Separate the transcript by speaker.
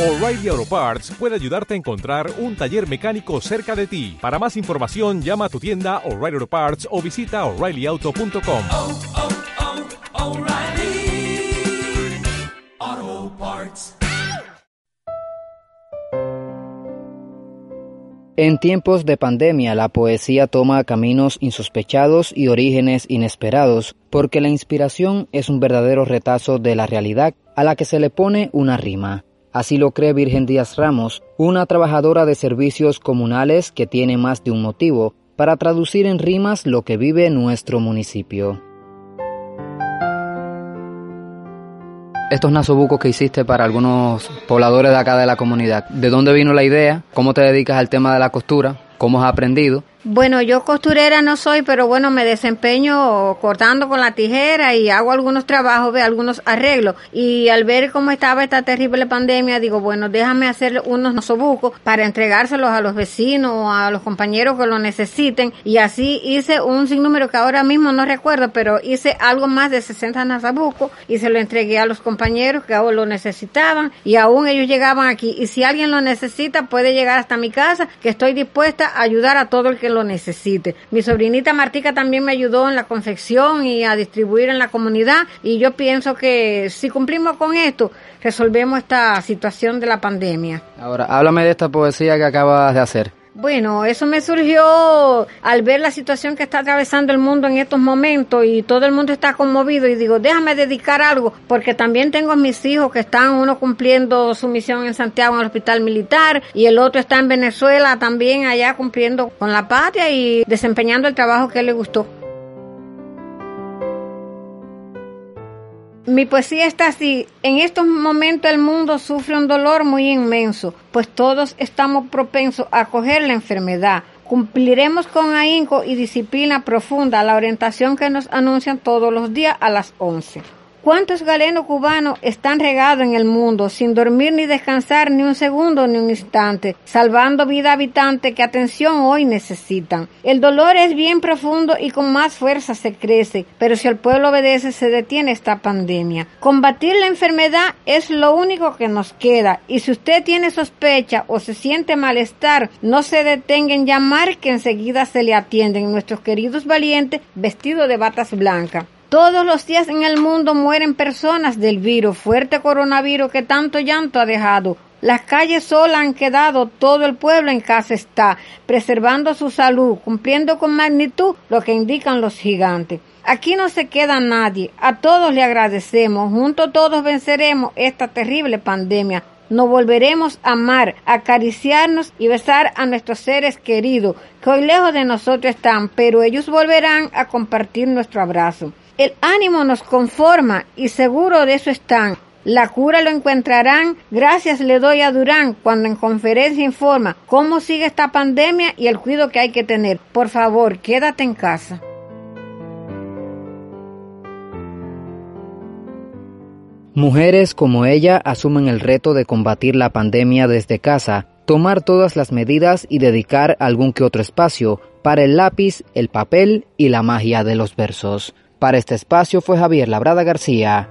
Speaker 1: O'Reilly Auto Parts puede ayudarte a encontrar un taller mecánico cerca de ti. Para más información, llama a tu tienda O'Reilly Auto Parts o visita oreillyauto.com.
Speaker 2: oh, oh, Parts.
Speaker 3: En tiempos de pandemia la poesía toma caminos insospechados y orígenes inesperados, porque la inspiración es un verdadero retazo de la realidad a la que se le pone una rima. Así lo cree Virgen Díaz Ramos, una trabajadora de servicios comunales que tiene más de un motivo para traducir en rimas lo que vive nuestro municipio. Estos nasobucos que hiciste para algunos pobladores de acá de la comunidad, ¿de dónde vino la idea? ¿Cómo te dedicas al tema de la costura? ¿Cómo has aprendido?
Speaker 4: Bueno, yo costurera no soy, pero bueno, me desempeño cortando con la tijera y hago algunos trabajos, algunos arreglos. Y al ver cómo estaba esta terrible pandemia, digo, bueno, déjame hacer unos nosobucos para entregárselos a los vecinos o a los compañeros que lo necesiten. Y así hice un sinnúmero que ahora mismo no recuerdo, pero hice algo más de 60 nasabucos y se lo entregué a los compañeros que aún lo necesitaban y aún ellos llegaban aquí. Y si alguien lo necesita, puede llegar hasta mi casa, que estoy dispuesta ayudar a todo el que lo necesite. Mi sobrinita Martica también me ayudó en la confección y a distribuir en la comunidad y yo pienso que si cumplimos con esto, resolvemos esta situación de la pandemia.
Speaker 3: Ahora, háblame de esta poesía que acabas de hacer.
Speaker 4: Bueno, eso me surgió al ver la situación que está atravesando el mundo en estos momentos y todo el mundo está conmovido y digo, déjame dedicar algo porque también tengo a mis hijos que están uno cumpliendo su misión en Santiago en el hospital militar y el otro está en Venezuela también allá cumpliendo con la patria y desempeñando el trabajo que le gustó. Mi poesía está así. En estos momentos el mundo sufre un dolor muy inmenso, pues todos estamos propensos a coger la enfermedad. Cumpliremos con ahínco y disciplina profunda la orientación que nos anuncian todos los días a las 11. ¿Cuántos galenos cubanos están regados en el mundo sin dormir ni descansar ni un segundo ni un instante, salvando vida habitante que atención hoy necesitan? El dolor es bien profundo y con más fuerza se crece, pero si el pueblo obedece se detiene esta pandemia. Combatir la enfermedad es lo único que nos queda y si usted tiene sospecha o se siente malestar, no se detenga en llamar que enseguida se le atienden nuestros queridos valientes vestidos de batas blancas. Todos los días en el mundo mueren personas del virus, fuerte coronavirus que tanto llanto ha dejado. Las calles solas han quedado, todo el pueblo en casa está, preservando su salud, cumpliendo con magnitud lo que indican los gigantes. Aquí no se queda nadie, a todos le agradecemos, juntos todos venceremos esta terrible pandemia. Nos volveremos a amar, acariciarnos y besar a nuestros seres queridos, que hoy lejos de nosotros están, pero ellos volverán a compartir nuestro abrazo. El ánimo nos conforma y seguro de eso están. La cura lo encontrarán. Gracias le doy a Durán cuando en conferencia informa cómo sigue esta pandemia y el cuidado que hay que tener. Por favor, quédate en casa.
Speaker 3: Mujeres como ella asumen el reto de combatir la pandemia desde casa, tomar todas las medidas y dedicar algún que otro espacio para el lápiz, el papel y la magia de los versos. Para este espacio fue Javier Labrada García.